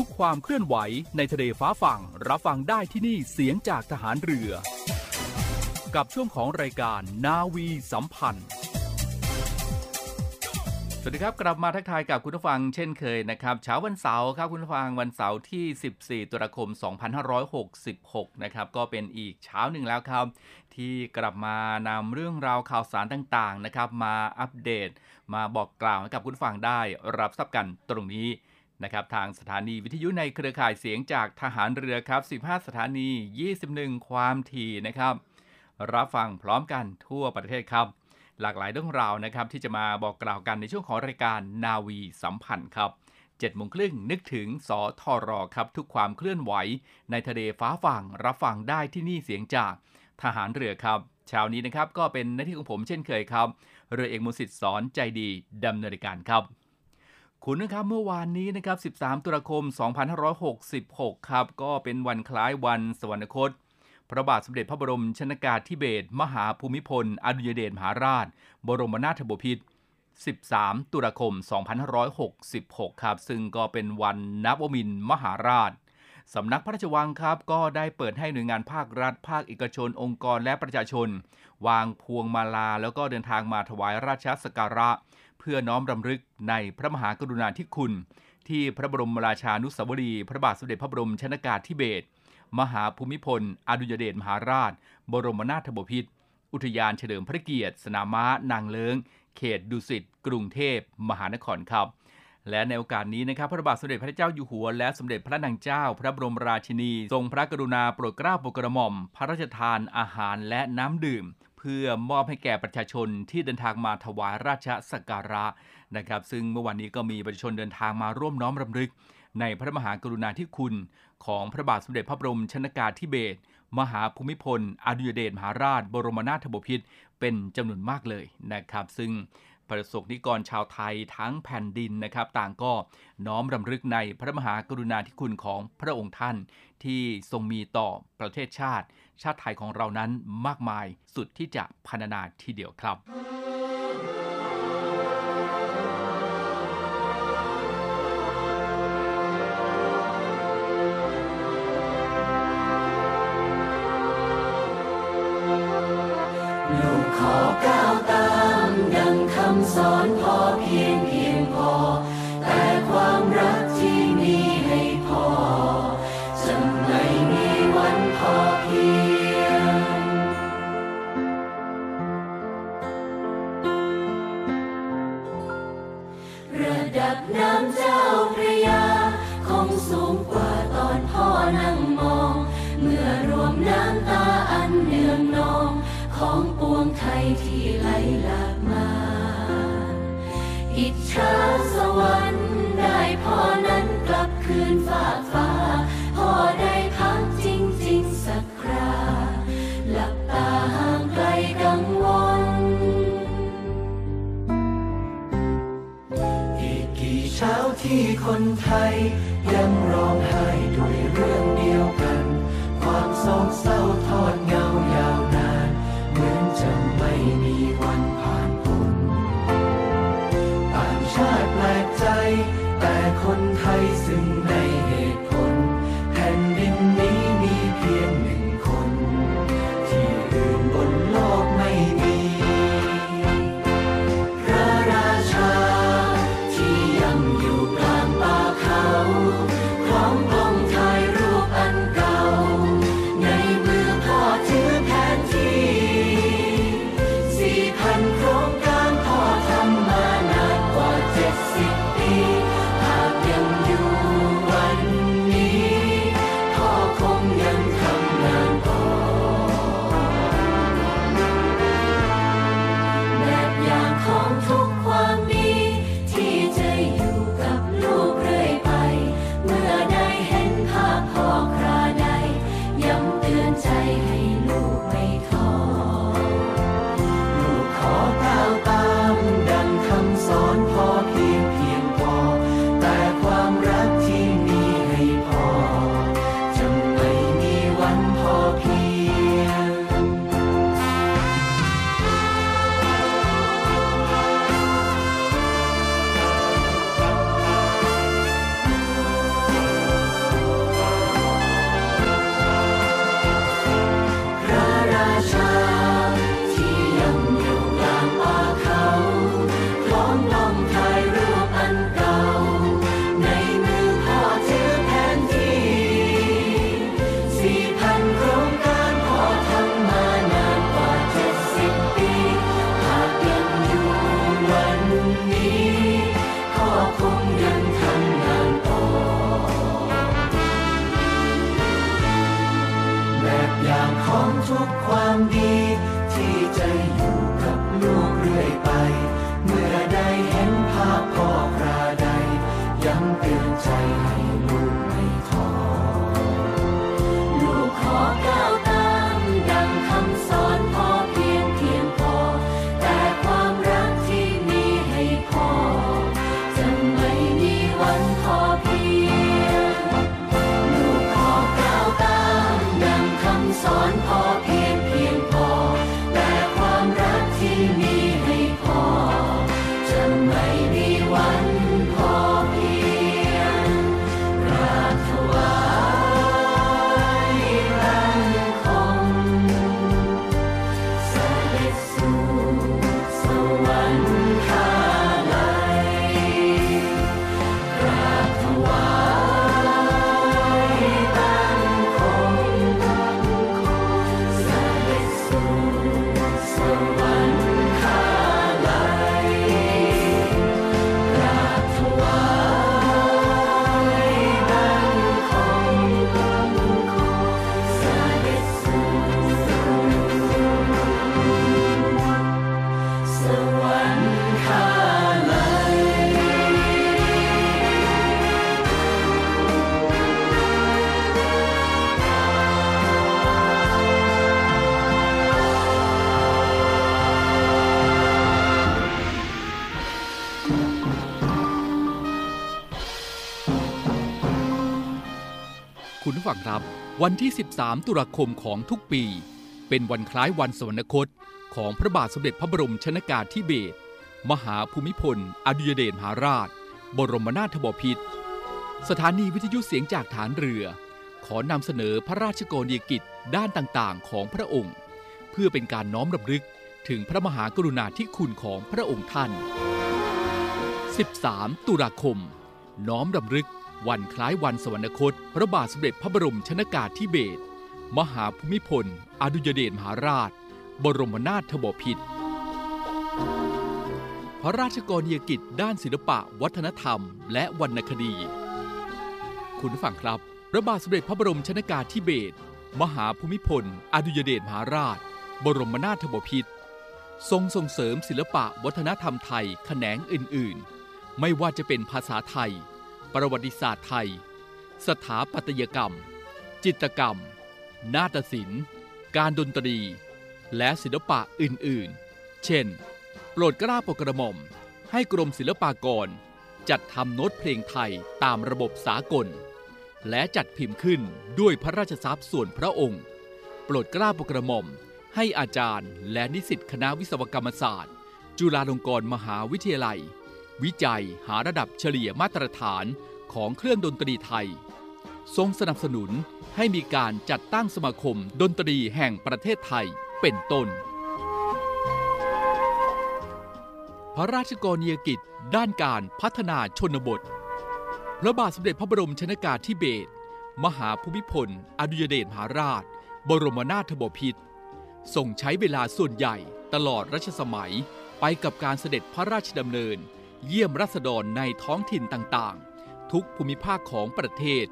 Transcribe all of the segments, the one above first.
ทุกความเคลื่อนไหวในทะเลฟ้าฝั่ง รับฟังได้ที่นี่เสียงจากทหารเรือ กับช่วงของรายการนาวีสัมพันธ์สวัสดีครับ กลับมาทักทายกับคุณผู้ฟังเช่นเคยนะครับเช้าวันเสาร์ครับคุณผู้ฟังวันเสาร์ที่ 14 ตุลาคม 2566 นะครับก็เป็นอีกเช้าหนึ่งแล้วครับ ที่กลับมานำเรื่องราวข่าวสารต่างๆนะครับมาอัปเดต มาบอกกล่าวให้กับคุณผู้ฟังได้รับทราบกันตรงนี้ นะครับทางสถานีวิทยุในเครือข่ายเสียงจากทหารเรือครับ 15 สถานี 21 ความถี่นะครับ รับฟังพร้อมกันทั่วประเทศครับ หลากหลายเรื่องราวนะครับที่จะมาบอกกล่าวกันในช่วงของรายการนาวีสัมพันธ์ครับ7โมงครึ่งนึกถึงสทรครับ ทุกความเคลื่อนไหว ในทะเลฟ้าฝั่งรับฟังได้ที่นี่เสียงจากทหารเรือครับเช้านี้นะครับก็เป็นหน้าที่ของผมเช่นเคยครับ เรือเอกมุสิตสอนใจดีดำเนินการครับ คุณนะครับเมื่อวานนี้นะครับ 13 ตุลาคม 2566 ครับ ก็เป็นวันคล้ายวันสวรรคต พระบาทสมเด็จพระบรมชนากาธิเบศรมหาภูมิพล อดุยเดชมหาราช บรมนาถบพิตร 13 ตุลาคม 2566 ครับ ซึ่งก็เป็นวันนับวมินมหาราชสำนักพระราชวังครับ ก็ได้เปิดให้หน่วยงานภาครัฐ ภาคเอกชน องค์กรและประชาชน วางพวงมาลาแล้วก็เดินทางมาถวายราชสักการะ พื่อน้อมรำลึกในพระมหากรุณาธิคุณ ที่พระบรมราชานุสาวรีพระบาทสมเด็จพระบรมชนากาธิเบศรมหาภูมิพล อดุลยเดชมหาราช บรมนาถบพิตรอุทยานเฉลิมพระเกียรติ สนามม้านางเลิงเขตดุสิตกรุงเทพมหานครครับ และในโอกาสนี้นะครับพระบาทสมเด็จพระเจ้าอยู่หัว และสมเด็จพระนางเจ้า พระบรมราชินี ทรงพระกรุณาโปรดเกล้าโปรดกระหม่อม พระราชทานอาหารและน้ำดื่ม เพื่อมอบให้แก่ประชาชนที่เดินทางมาถวายราชสักการะนะครับ ซึ่งเมื่อวานนี้ก็มีประชาชนเดินทางมาร่วมน้อมรำลึก ในพระมหากรุณาธิคุณของพระบาทสมเด็จพระบรมชนากาธิเบศรมหาภูมิพล อดุยเดชมหาราช บรมนาถบพิตรเป็นจำนวนมากเลยนะครับ ซึ่งประสบนิกรชาวไทยทั้งแผ่นดินนะครับ ต่างก็น้อมรำลึกในพระมหากรุณาธิคุณของพระองค์ท่าน ที่ทรงมีต่อประเทศชาติ ชาติไทยของเรานั้นมากมายสุดที่จะพรรณนาทีเดียวครับลูกขอก้าวตามดังคำสอนพอเพียงเพียง ที่คนไทย ยังร้องไห้ด้วยเรื่องเดียวกัน ความโศกเศร้าทอด คุณผู้ฟังครับ วันที่ 13 ตุลาคมของทุกปี เป็นวันคล้ายวันสวรรคต ของพระบาทสมเด็จพระบรมชนากาธิเบศรมหาภูมิพล อดุยเดชมหาราช บรมนาถบพิตรสถานีวิทยุเสียงจากฐานเรือ ขอนำเสนอพระราชกรณียกิจด้านต่างๆ ของพระองค์ เพื่อเป็นการน้อมรำลึกถึงพระมหากรุณาธิคุณของพระองค์ท่าน 13 ตุลาคม น้อมรำลึก วันคล้ายวันสวรรคต พระบาทสมเด็จพระบรมชนากาธิเบศรมหาภูมิพล อดุยเดชมหาราช บรมนาถบพิตรพระราชกรณียกิจด้านศิลปะ วัฒนธรรม และวรรณคดี คุณผู้ฟังครับ พระบาทสมเด็จพระบรมชนากาธิเบศรมหาภูมิพล อดุยเดชมหาราช บรมนาถบพิตรทรงส่งเสริมศิลปะวัฒนธรรมไทยแขนงอื่น ๆ ไม่ว่าจะเป็นภาษาไทย ประวัติศาสตร์ไทย สถาปัตยกรรม จิตรกรรม นาฏศิลป์ การดนตรี และศิลปะอื่นๆ เช่น โปรดกล้าโปรดกระหม่อม ให้กรมศิลปากร จัดทำโน้ตเพลงไทยตามระบบสากล และจัดพิมพ์ขึ้นด้วยพระราชทรัพย์ส่วนพระองค์ โปรดกล้าโปรดกระหม่อม ให้อาจารย์และนิสิตคณะวิศวกรรมศาสตร์ จุฬาลงกรณ์มหาวิทยาลัย วิจัยหาระดับเฉลี่ยมาตรฐานของเครื่องดนตรีไทย ทรงสนับสนุนให้มีการจัดตั้งสมาคมดนตรีแห่งประเทศไทยเป็นต้น พระราชกรณียกิจด้านการพัฒนาชนบท พระบาทสมเด็จพระบรมชนากาธิเบศรมหาภูมิพล อดุยเดชมหาราช บรมนาถบพิตรทรงใช้เวลาส่วนใหญ่ตลอดรัชสมัยไปกับการเสด็จพระราชดำเนิน เยี่ยมรัษฎรในท้องถิ่นต่างๆ ทุกภูมิภาคของประเทศ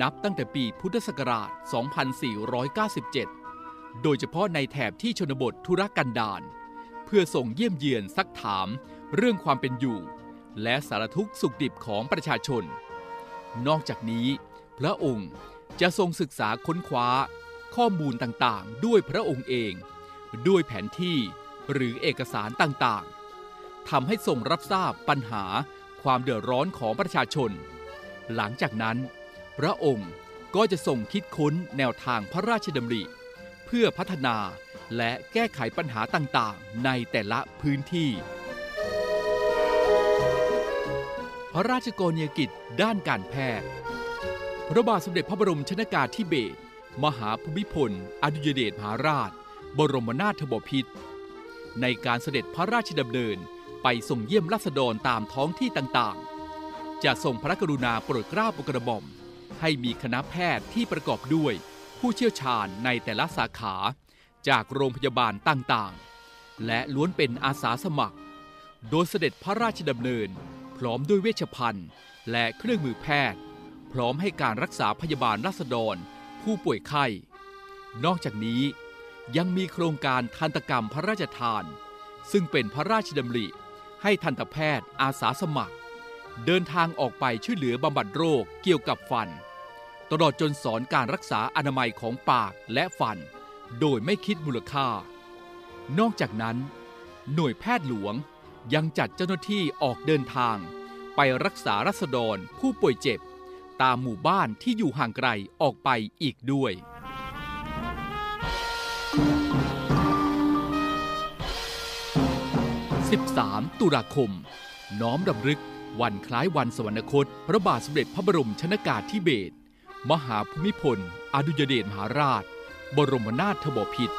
นับตั้งแต่ปีพุทธศักราช 2497 โดยเฉพาะในแถบที่ชนบทธุรกันดารเพื่อส่งเยี่ยมเยือนซักถามเรื่องความเป็นอยู่ และสารทุกข์สุขดิบของประชาชน นอกจากนี้ พระองค์จะทรงศึกษาค้นคว้า ข้อมูลต่างๆ ด้วยพระองค์เอง ด้วยแผนที่หรือเอกสารต่างๆ ทำให้ทรงรับทราบปัญหาความเดือดร้อนของประชาชน หลังจากนั้น พระองค์ก็จะทรงคิดค้นแนวทางพระราชดำริ เพื่อพัฒนาและแก้ไขปัญหาต่างๆ ในแต่ละพื้นที่ พระราชกรณียกิจด้านการแพทย์ พระบาทสมเด็จพระบรมชนากาธิเบศรมหาภูมิพล อดุยเดชมหาราช บรมนาถบพิตรในการเสด็จพระราชดำเนิน ไปส่งเยี่ยมราษฎรตามท้องที่ต่างๆ จะทรงพระกรุณาโปรดเกล้าโปรดกระหม่อม ให้มีคณะแพทย์ที่ประกอบด้วย ผู้เชี่ยวชาญในแต่ละสาขา จากโรงพยาบาลต่างๆ และล้วนเป็นอาสาสมัคร โดยเสด็จพระราชดำเนิน พร้อมด้วยเวชภัณฑ์ และเครื่องมือแพทย์ พร้อมให้การรักษาพยาบาลราษฎร ผู้ป่วยไข้ นอกจากนี้ยังมีโครงการทันตกรรมพระราชทาน ซึ่งเป็นพระราชดำริ ให้ทันตแพทย์อาสาสมัคร เดินทางออกไปช่วยเหลือบำบัดโรคเกี่ยวกับฟัน ตลอดจนสอนการรักษาอนามัยของปากและฟัน โดยไม่คิดมูลค่า นอกจากนั้น หน่วยแพทย์หลวงยังจัดเจ้าหน้าที่ออกเดินทาง ไปรักษารัษฎรผู้ป่วยเจ็บ ตามหมู่บ้านที่อยู่ห่างไกลออกไปอีกด้วย 13 ตุลาคม น้อมรำลึก วันคล้ายวันสวรรคต พระบาทสมเด็จพระบรมชนากาธิเบศรมหาภูมิพล อดุยเดชมหาราช บรมนาถบพิตร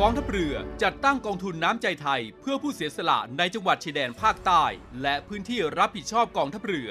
กองทัพเรือจัดตั้งกองทุนน้ำใจไทย เพื่อผู้เสียสละในจังหวัดชายแดนภาคใต้ และพื้นที่รับผิดชอบกองทัพเรือ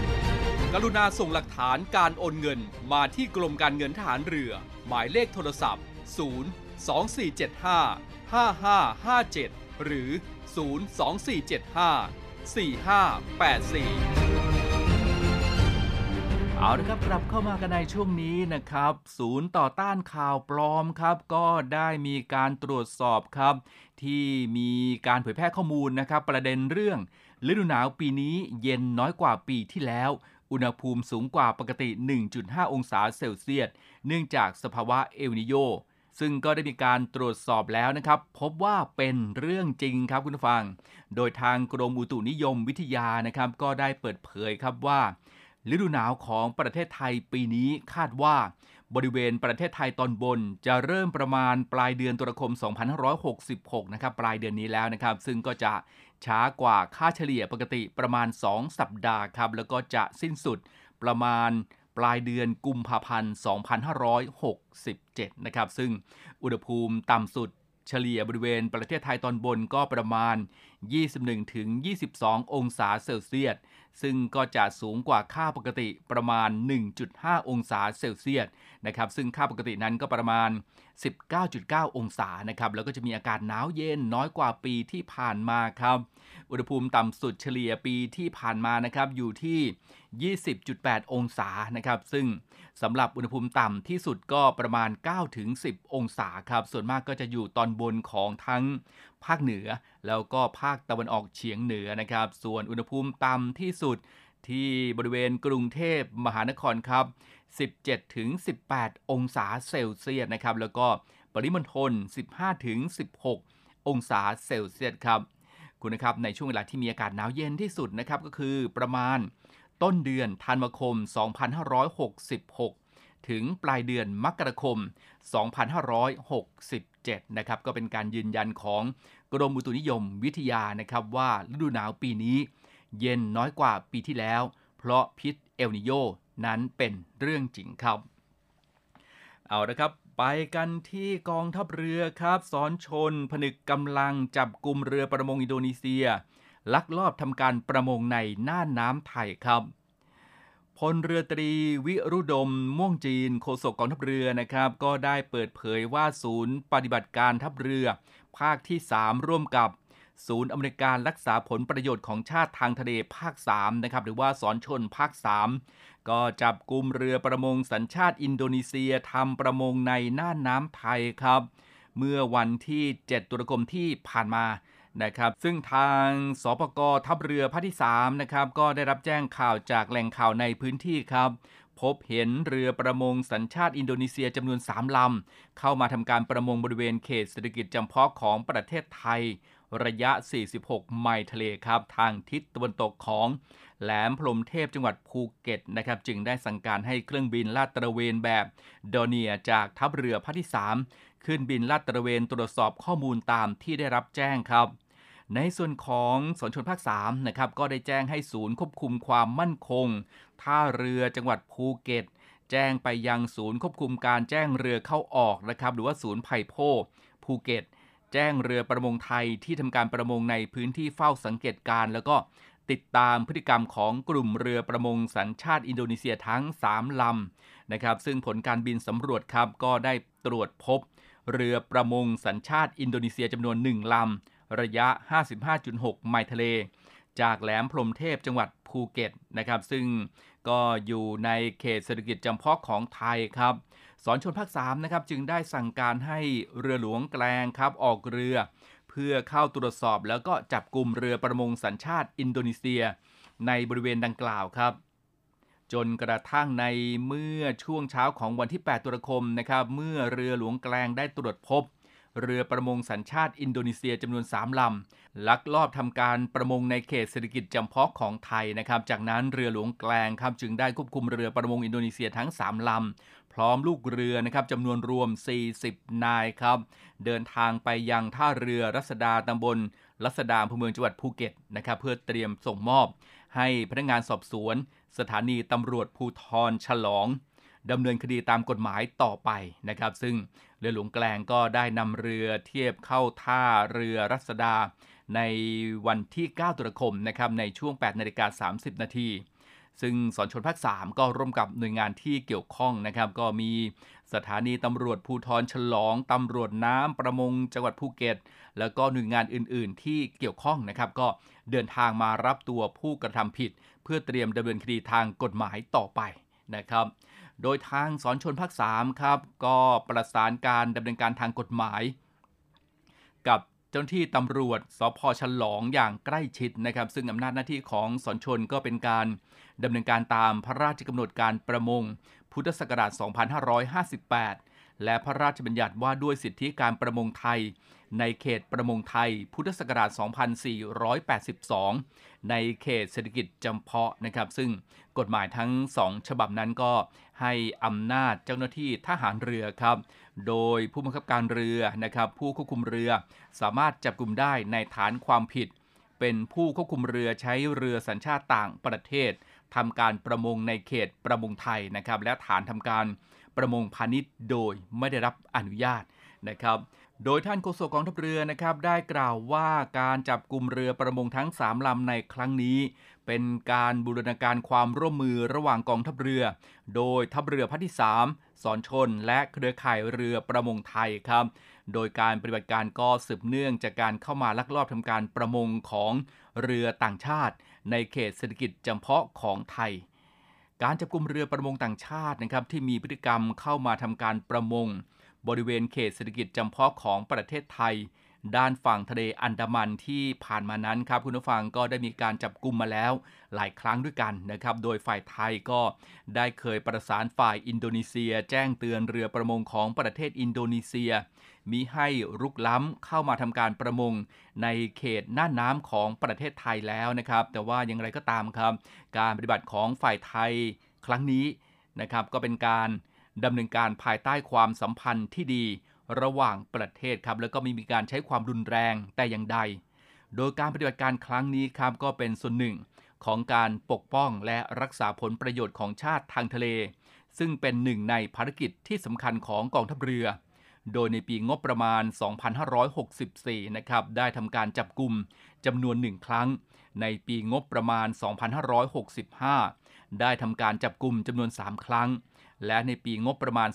กรุณาส่งหลักฐานการโอนเงินมาที่กรมการเงินทหารเรือ หมายเลขโทรศัพท์ 0 2475 5557 หรือ 02475 4584 เอาละครับกลับเข้ามากันในช่วงนี้นะครับ ศูนย์ต่อต้านข่าวปลอมครับ ก็ได้มีการตรวจสอบครับ ที่มีการเผยแพร่ข้อมูลนะครับ ประเด็นเรื่องฤดูหนาวปีนี้เย็นน้อยกว่าปีที่แล้ว อุณหภูมิสูงกว่าปกติ 1.5 องศาเซลเซียส เนื่องจากสภาวะเอลนิโย ซึ่งก็ได้มีการตรวจสอบแล้วนะครับ พบว่าเป็นเรื่องจริงครับคุณผู้ฟัง โดยทางกรมอุตุนิยมวิทยานะครับ ก็ได้เปิดเผยครับว่า ฤดูหนาวของประเทศไทยปีนี้คาดว่า บริเวณประเทศไทยตอนบน จะเริ่มประมาณปลายเดือนตุลาคม 2566 นะครับ ปลายเดือนนี้แล้วนะครับ ซึ่งก็จะ ช้ากว่าค่าเฉลี่ยปกติประมาณ 2 สัปดาห์ครับ แล้วก็จะสิ้นสุดประมาณปลายเดือนกุมภาพันธ์ 2567 นะครับ ซึ่งอุณหภูมิต่ำสุดเฉลี่ยบริเวณประเทศไทยตอนบนก็ประมาณ 21-22 องศาเซลเซียส ซึ่งก็จะสูงกว่าค่าปกติประมาณ 1.5 องศาเซลเซียสนะครับ ซึ่งค่าปกตินั้นก็ประมาณ 19.9 องศานะครับ แล้วก็จะมีอากาศหนาวเย็นน้อยกว่าปีที่ผ่านมาครับ อุณหภูมิต่ำสุดเฉลี่ยปีที่ผ่านมานะครับอยู่ที่ 20.8 องศานะครับ ซึ่งสำหรับอุณหภูมิต่ำที่สุดก็ประมาณ 9-10 องศาครับ ส่วนมากก็จะอยู่ตอนบนของทั้ง ภาคเหนือ แล้วก็ภาคตะวันออกเฉียงเหนือนะครับ ส่วนอุณหภูมิต่ำที่สุดที่บริเวณกรุงเทพมหานครครับ 17-18 องศาเซลเซียสนะครับ แล้วก็ปริมณฑล 15-16 องศาเซลเซียสครับ คุณนะครับ ในช่วงเวลาที่มีอากาศหนาวเย็นที่สุดนะครับ ก็คือประมาณต้นเดือนธันวาคม 2566 ถึงปลายเดือนมกราคม 2567 นะครับ ก็เป็นการยืนยันของกรมอุตุนิยมวิทยานะครับว่าฤดูหนาวปีนี้ เย็นน้อยกว่าปีที่แล้ว เพราะพิษเอลนิโยนั้นเป็นเรื่องจริงครับ เอาละครับไปกันที่กองทัพเรือครับสอนชน ผนึกกำลังจับกลุ่มเรือประมงอินโดนีเซีย ลักลอบทำการประมงในน่านน้ำไทยครับ พลเรือตรีวิรุดม ม่วงจีนโฆษกกองทัพเรือนะครับ ก็ได้เปิดเผยว่าศูนย์ปฏิบัติการทัพเรือ ภาคที่ 3 ร่วมกับ ศูนย์อเมริการรักษาผลประโยชน์ของชาติทางทะเลภาค 3 นะครับ หรือว่าสอนชนภาค 3 ก็จับกลุ่มเรือประมงสัญชาติอินโดนีเซียทำประมงในน่านน้ำไทยครับ เมื่อวันที่ 7 ตุลาคมที่ผ่านมา นะครับซึ่งทางสปกทัพเรือภาคที่3นะครับก็ได้รับแจ้งข่าวจากแหล่งข่าวในพื้นที่ครับ พบเห็นเรือประมงสัญชาติอินโดนีเซียจำนวน 3 ลำ เข้ามาทำการประมงบริเวณเขตเศรษฐกิจจำเพาะของประเทศไทย ระยะ 46 ไมล์ทะเลครับ ทางทิศตะวันตกของแหลมพรหมเทพจังหวัดภูเก็ตนะครับจึงได้สั่งการให้เครื่องบินลาดตระเวนแบบดอร์เนียร์จากทัพเรือภาคที่ 3 ขึ้นบินลาดตระเวนตรวจสอบข้อมูลตามที่ได้รับแจ้งครับ ในส่วนของศรชล.ภาค3นะครับก็ได้แจ้งให้ศูนย์ควบคุมความมั่นคง ท่าเรือจังหวัดภูเก็ต แจ้งไปยังศูนย์ควบคุมการแจ้งเรือเข้าออกนะครับหรือว่าศูนย์ PIPO ภูเก็ต แจ้งเรือประมงไทยที่ทำการประมงในพื้นที่เฝ้าสังเกตการณ์ แล้วก็ติดตามพฤติกรรมของกลุ่มเรือประมงสัญชาติอินโดนีเซียทั้ง 3 ลำนะครับซึ่งผลการบินสำรวจครับก็ได้ตรวจพบ เรือประมงสัญชาติอินโดนีเซียจำนวน1ลำ ระยะ 55.6 ไมล์ทะเล จากแหลมพรมเทพจังหวัดภูเก็ตนะครับ ซึ่งก็อยู่ในเขตเศรษฐกิจจำเพาะของไทยครับ สอนชนภาค3นะครับจึงได้สั่งการให้เรือหลวงแกลงครับออกเรือ เพื่อเข้าตรวจสอบแล้วก็จับกลุ่มเรือประมงสัญชาติอินโดนีเซีย ในบริเวณดังกล่าวครับ จนกระทั่งในเมื่อช่วงเช้าของวันที่ 8 ตุลาคมนะครับเมื่อเรือหลวงแกลงได้ตรวจพบ เรือประมงสัญชาติอินโดนีเซียจำนวน 3 ลำ ลักลอบทำการประมงในเขตเศรษฐกิจจำเพาะของไทยนะครับ จากนั้นเรือหลวงแกลงครับจึงได้ควบคุมเรือประมงอินโดนีเซียทั้ง 3 ลำพร้อมลูกเรือนะครับจำนวนรวม 40 นายครับ เดินทางไปยังท่าเรือรัศดาตำบลรัศดาอำเภอเมืองจังหวัดภูเก็ตนะครับเพื่อเตรียมส่งมอบ ให้พนักงานสอบสวน สถานีตำรวจภูทรฉลองดำเนินคดีตามกฎหมายต่อไปนะครับ ซึ่งเรือหลวงแกลงก็ได้นำเรือเทียบเข้าท่าเรือรัศดา ในวันที่ 9 ตุลาคมนะครับในช่วง 8 นาฬิกา 30 นาทีซึ่งสอนชนภาค 3 ก็ร่วมกับหน่วยงานที่เกี่ยวข้องนะครับ ก็มีสถานีตำรวจภูทรฉลองตำรวจน้ำประมงจังหวัดภูเก็ต แล้วก็หน่วยงานอื่น ๆ ที่เกี่ยวข้องนะครับ ก็เดินทางมารับตัวผู้กระทำผิด พื่อเตรียมดำเนินคดีทางกฎหมายต่อไปนะครับ โดยทางสอนชนภาค3ครับก็ประสานการดำเนินการทางกฎหมาย กับเจ้าหน้าที่ตำรวจสพฉลองอย่างใกล้ชิดนะครับ ซึ่งอำนาจหน้าที่ของสอนชนก็เป็นการดำเนินการตามพระราชกำหนดการประมง พุทธศักราช 2558 และพระราชบัญญัติว่าด้วยสิทธิการประมงไทย ในเขตประมงไทย พุทธศักราช 2482 ในเขตเศรษฐกิจจำเพาะนะครับ ซึ่งกฎหมายทั้ง 2 ฉบับนั้นก็ให้อำนาจเจ้าหน้าที่ทหารเรือครับ โดยผู้บังคับการเรือนะครับ ผู้ควบคุมเรือ สามารถจับกลุ่มได้ในฐานความผิด เป็นผู้ควบคุมเรือใช้เรือสัญชาติต่างประเทศทำการประมงในเขตประมงไทยนะครับ และฐานทำการ ประมงพาณิชย์โดยไม่ได้รับอนุญาตนะครับ โดยท่านโฆษกกองทัพเรือนะครับได้กล่าวว่าการจับกลุ่มเรือประมงทั้ง 3 ลำในครั้งนี้ เป็นการบูรณาการความร่วมมือระหว่างกองทัพเรือ โดยทัพเรือภาคที่ 3 สอนชน และเครือข่ายเรือประมงไทยครับ โดยการปฏิบัติการก็สืบเนื่องจากการเข้ามาลักลอบทำการประมงของเรือต่างชาติ ในเขตเศรษฐกิจจำเพาะของไทย การจับกลุ่มเรือประมงต่างชาตินะครับที่มีพฤติกรรมเข้ามาทำการประมง บริเวณเขตเศรษฐกิจจำเพาะของประเทศไทย ด้านฝั่งทะเลอันดามันที่ผ่านมานั้นครับคุณผู้ฟังก็ได้มีการจับกลุ่มมาแล้วหลายครั้งด้วยกันนะครับ โดยฝ่ายไทยก็ได้เคยประสานฝ่ายอินโดนีเซีย แจ้งเตือนเรือประมงของประเทศอินโดนีเซีย มีให้รุกล้ำเข้ามาทำการประมงในเขตน่านน้ำของประเทศไทยแล้วนะครับ แต่ว่าอย่างไรก็ตามครับ การปฏิบัติของฝ่ายไทยครั้งนี้นะครับก็เป็นการดำเนินการภายใต้ความสัมพันธ์ที่ดีระหว่างประเทศครับ แล้วก็ไม่มีการใช้ความรุนแรงแต่อย่างใด โดยการปฏิบัติการครั้งนี้ครับก็เป็นส่วนหนึ่งของการปกป้องและรักษาผลประโยชน์ของชาติทางทะเล ซึ่งเป็นหนึ่งในภารกิจที่สำคัญของกองทัพเรือ โดยในปีงบประมาณ 2564 นะครับ ได้ทำการจับกลุ่มจำนวนหนึ่งครั้ง ในปีงบประมาณ 2565 ได้ทำการจับกลุ่มจำนวน 3 ครั้ง และในปีงบประมาณ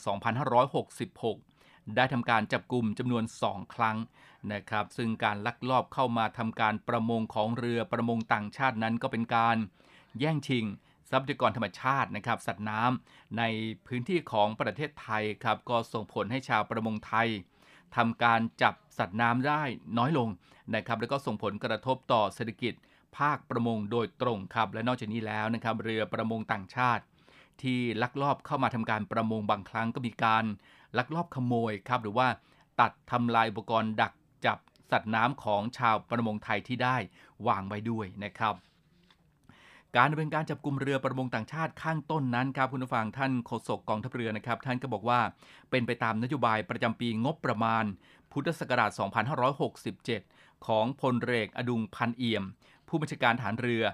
2566 ได้ทำการจับกลุ่มจำนวน 2 ครั้งนะครับ ซึ่งการลักลอบเข้ามาทำการประมงของเรือประมงต่างชาตินั้นก็เป็นการแย่งชิง ทรัพยากรธรรมชาตินะครับสัตว์น้ำในพื้นที่ของประเทศไทยครับก็ส่งผลให้ชาวประมงไทยทำการจับสัตว์น้ำได้น้อยลงนะครับแล้วก็ส่งผลกระทบต่อเศรษฐกิจภาคประมงโดยตรงครับและนอกจากนี้แล้วนะครับเรือประมงต่างชาติ ที่ลักลอบเข้ามาทำการประมงบางครั้งก็มีการลักลอบขโมยครับหรือว่าตัดทำลายอุปกรณ์ดักจับสัตว์น้ำของชาวประมงไทยที่ได้วางไว้ด้วยนะครับ การดำเนินการจับกลุ่มเรือประมงต่างชาติข้างต้นนั้นครับคุณผู้ฟังท่านโฆษกกองทัพเรือนะครับ ท่านก็บอกว่าเป็นไปตามนโยบายประจำปีงบประมาณ พุทธศักราช 2567 ของพลเรืออดุงพันเอี่ยม ผู้บัญชาการฐานเรือ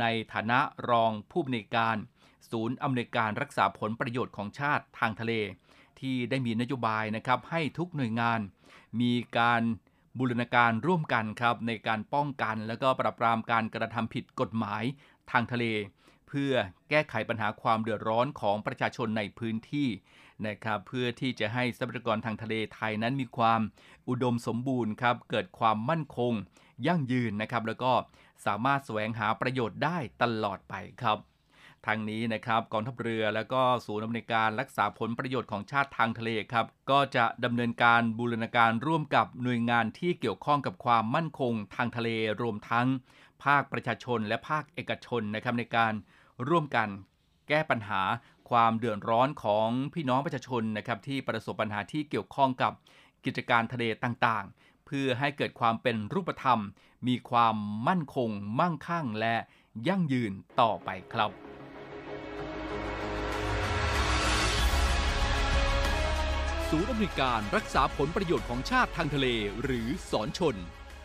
ในฐานะรองผู้อำนวยการ ศูนย์อำนวยการรักษาผลประโยชน์ของชาติทางทะเล ที่ได้มีนโยบายนะครับให้ทุกหน่วยงาน มีการบูรณาการร่วมกันครับในการป้องกัน และก็ปราบปรามการกระทำผิดกฎหมาย ทางทะเล เพื่อแก้ไขปัญหาความเดือดร้อนของประชาชนในพื้นที่นะครับเพื่อที่จะให้ทรัพยากรทางทะเลไทยนั้นมีความอุดมสมบูรณ์ครับเกิดความมั่นคง ยั่งยืนนะครับ แล้วก็สามารถแสวงหาประโยชน์ได้ตลอดไปครับทางนี้นะครับกองทัพเรือและก็ศูนย์อำนวยการรักษาผลประโยชน์ของชาติทางทะเลครับ ก็จะดำเนินการบูรณาการร่วมกับหน่วยงานที่เกี่ยวข้องกับความมั่นคงทางทะเลรวมทั้ง ภาคประชาชนและภาคเอกชนนะครับในการร่วมกันแก้ปัญหาความเดือดร้อนของพี่น้องประชาชนนะครับที่ประสบปัญหาที่เกี่ยวข้องกับกิจการทะเลต่างๆ เพื่อให้เกิดความเป็นรูปธรรม มีความมั่นคง มั่งคั่ง และยั่งยืนต่อไปครับศูนย์อำนวยการรักษาผลประโยชน์ของชาติทางทะเลหรือสอนชน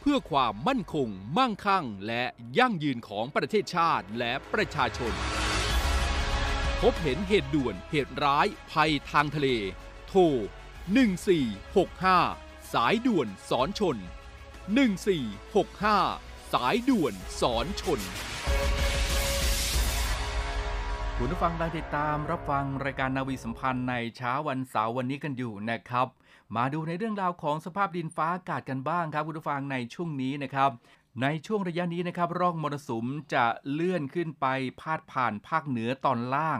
เพื่อความมั่นคง มั่งคั่ง และยั่งยืนของประเทศชาติและประชาชน พบเห็นเหตุด่วนเหตุร้ายภัยทางทะเล โทร 1465 สายด่วนสอนชน 1465 สายด่วนสอนชนคุณผู้ฟังได้ติดตามรับฟังรายการนาวีสัมพันธ์ในเช้าวันเสาร์วันนี้กันอยู่นะครับ มาดูในเรื่องราวของสภาพดินฟ้าอากาศกันบ้างครับคุณผู้ฟังในช่วงนี้นะครับในช่วงระยะนี้นะครับร่องมรสุมจะเลื่อนขึ้นไปพาดผ่านภาคเหนือตอนล่าง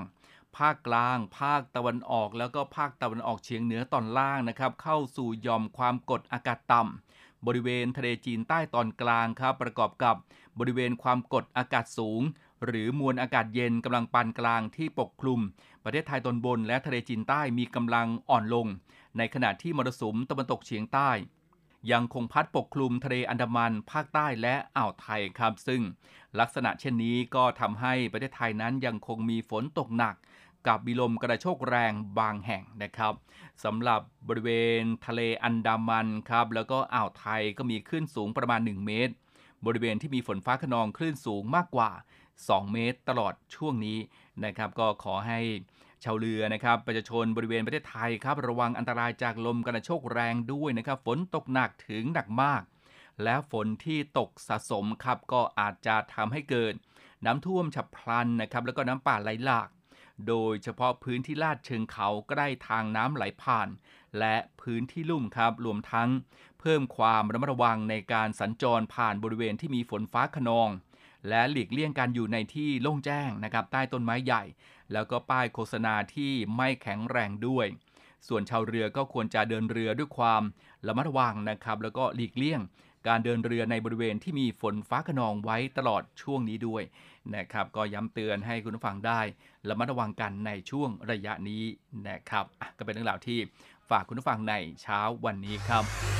ภาคกลาง ภาคตะวันออก แล้วก็ภาคตะวันออกเฉียงเหนือตอนล่างนะครับเข้าสู่ยอมความกดอากาศต่ำบริเวณทะเลจีนใต้ตอนกลางครับประกอบกับบริเวณความกดอากาศสูง หรือมวลอากาศเย็นกำลังปานกลางที่ปกคลุม ประเทศไทยตอนบนและทะเลจีนใต้มีกำลังอ่อนลง ในขณะที่มรสุมตะวันตกเฉียงใต้ ยังคงพัดปกคลุมทะเลอันดามันภาคใต้และอ่าวไทยครับซึ่ง ลักษณะเช่นนี้ก็ทำให้ประเทศไทยนั้นยังคงมีฝนตกหนักกับมีลมกระโชกแรงบางแห่งนะครับสำหรับบริเวณทะเลอันดามันครับแล้วก็อ่าวไทยก็มีคลื่นสูงประมาณ 1 เมตร บริเวณที่มีฝนฟ้าขนองคลื่นสูงมากกว่า 2 เมตรตลอดช่วงนี้นะครับ ก็ขอให้ ชาวเรือนะครับประชาชนบริเวณประเทศไทยครับระวังอันตรายจากลมกระโชกแรงด้วยนะครับฝนตกหนักถึงหนักมาก และฝนที่ตกสะสมครับก็อาจจะทำให้เกิด น้ำท่วมฉับพลันนะครับแล้วก็น้ำป่าไหลหลาก โดยเฉพาะพื้นที่ลาดเชิงเขาใกล้ทางน้ำไหลผ่าน และพื้นที่ลุ่มครับรวมทั้ง เพิ่มความระมัดระวังในการสัญจรผ่านบริเวณที่มีฝนฟ้าขนอง และหลีกเลี่ยงการอยู่ในที่โล่งแจ้งนะครับใต้ต้นไม้ใหญ่ แล้วก็ป้ายโฆษณาที่ไม่แข็งแรงด้วย ส่วนชาวเรือก็ควรจะเดินเรือด้วยความระมัดระวังนะครับ แล้วก็หลีกเลี่ยงการเดินเรือในบริเวณที่มีฝนฟ้าขนองไว้ตลอดช่วงนี้ด้วยนะครับ ก็ย้ำเตือนให้คุณผู้ฟังได้ระมัดระวังกันในช่วงระยะนี้นะครับอะก็เป็นเรื่องราวที่ฝากคุณผู้ฟังในเช้าวันนี้ครับ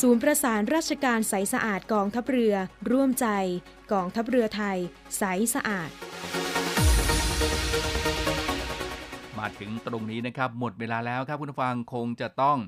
ศูนย์ประสานราชการใสสะอาดกองทัพเรือ ร่วมใจ กองทัพเรือไทย ใสสะอาด มาถึงตรงนี้นะครับ หมดเวลาแล้วครับคุณผู้ฟังคงจะต้อง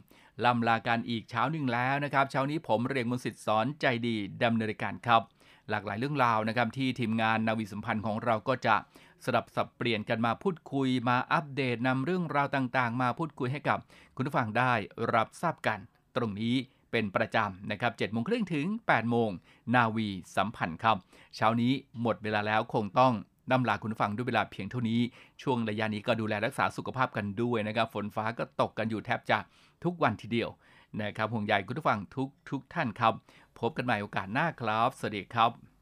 ลำลาการอีกเช้าหนึ่งแล้วนะครับเช้านี้ผมเรียงมนสิทธิ์สอนใจดีดำเนินรายการครับ หลากหลายเรื่องราวนะครับ ที่ทีมงานนาวีสัมพันธ์ของเราก็จะสลับสับเปลี่ยนกันมาพูดคุยมาอัปเดตนำเรื่องราวต่างๆ มาพูดคุยให้กับ คุณผู้ฟังได้รับทราบกัน ตรงนี้ เป็นประจำนะครับ7โมงครึ่งถึง 8 โมง นาวีสัมพันธ์ครับ เช้านี้หมดเวลาแล้วคงต้องนำลาคุณผู้ฟังด้วยเวลาเพียงเท่านี้ ช่วงระยะนี้ก็ดูแลรักษาสุขภาพกันด้วยนะครับ ฝนฟ้าก็ตกกันอยู่แทบจะทุกวันทีเดียวนะครับห่วงใยคุณผู้ฟังทุกทุกท่านครับ พบกันใหม่โอกาสหน้าครับ สวัสดีครับ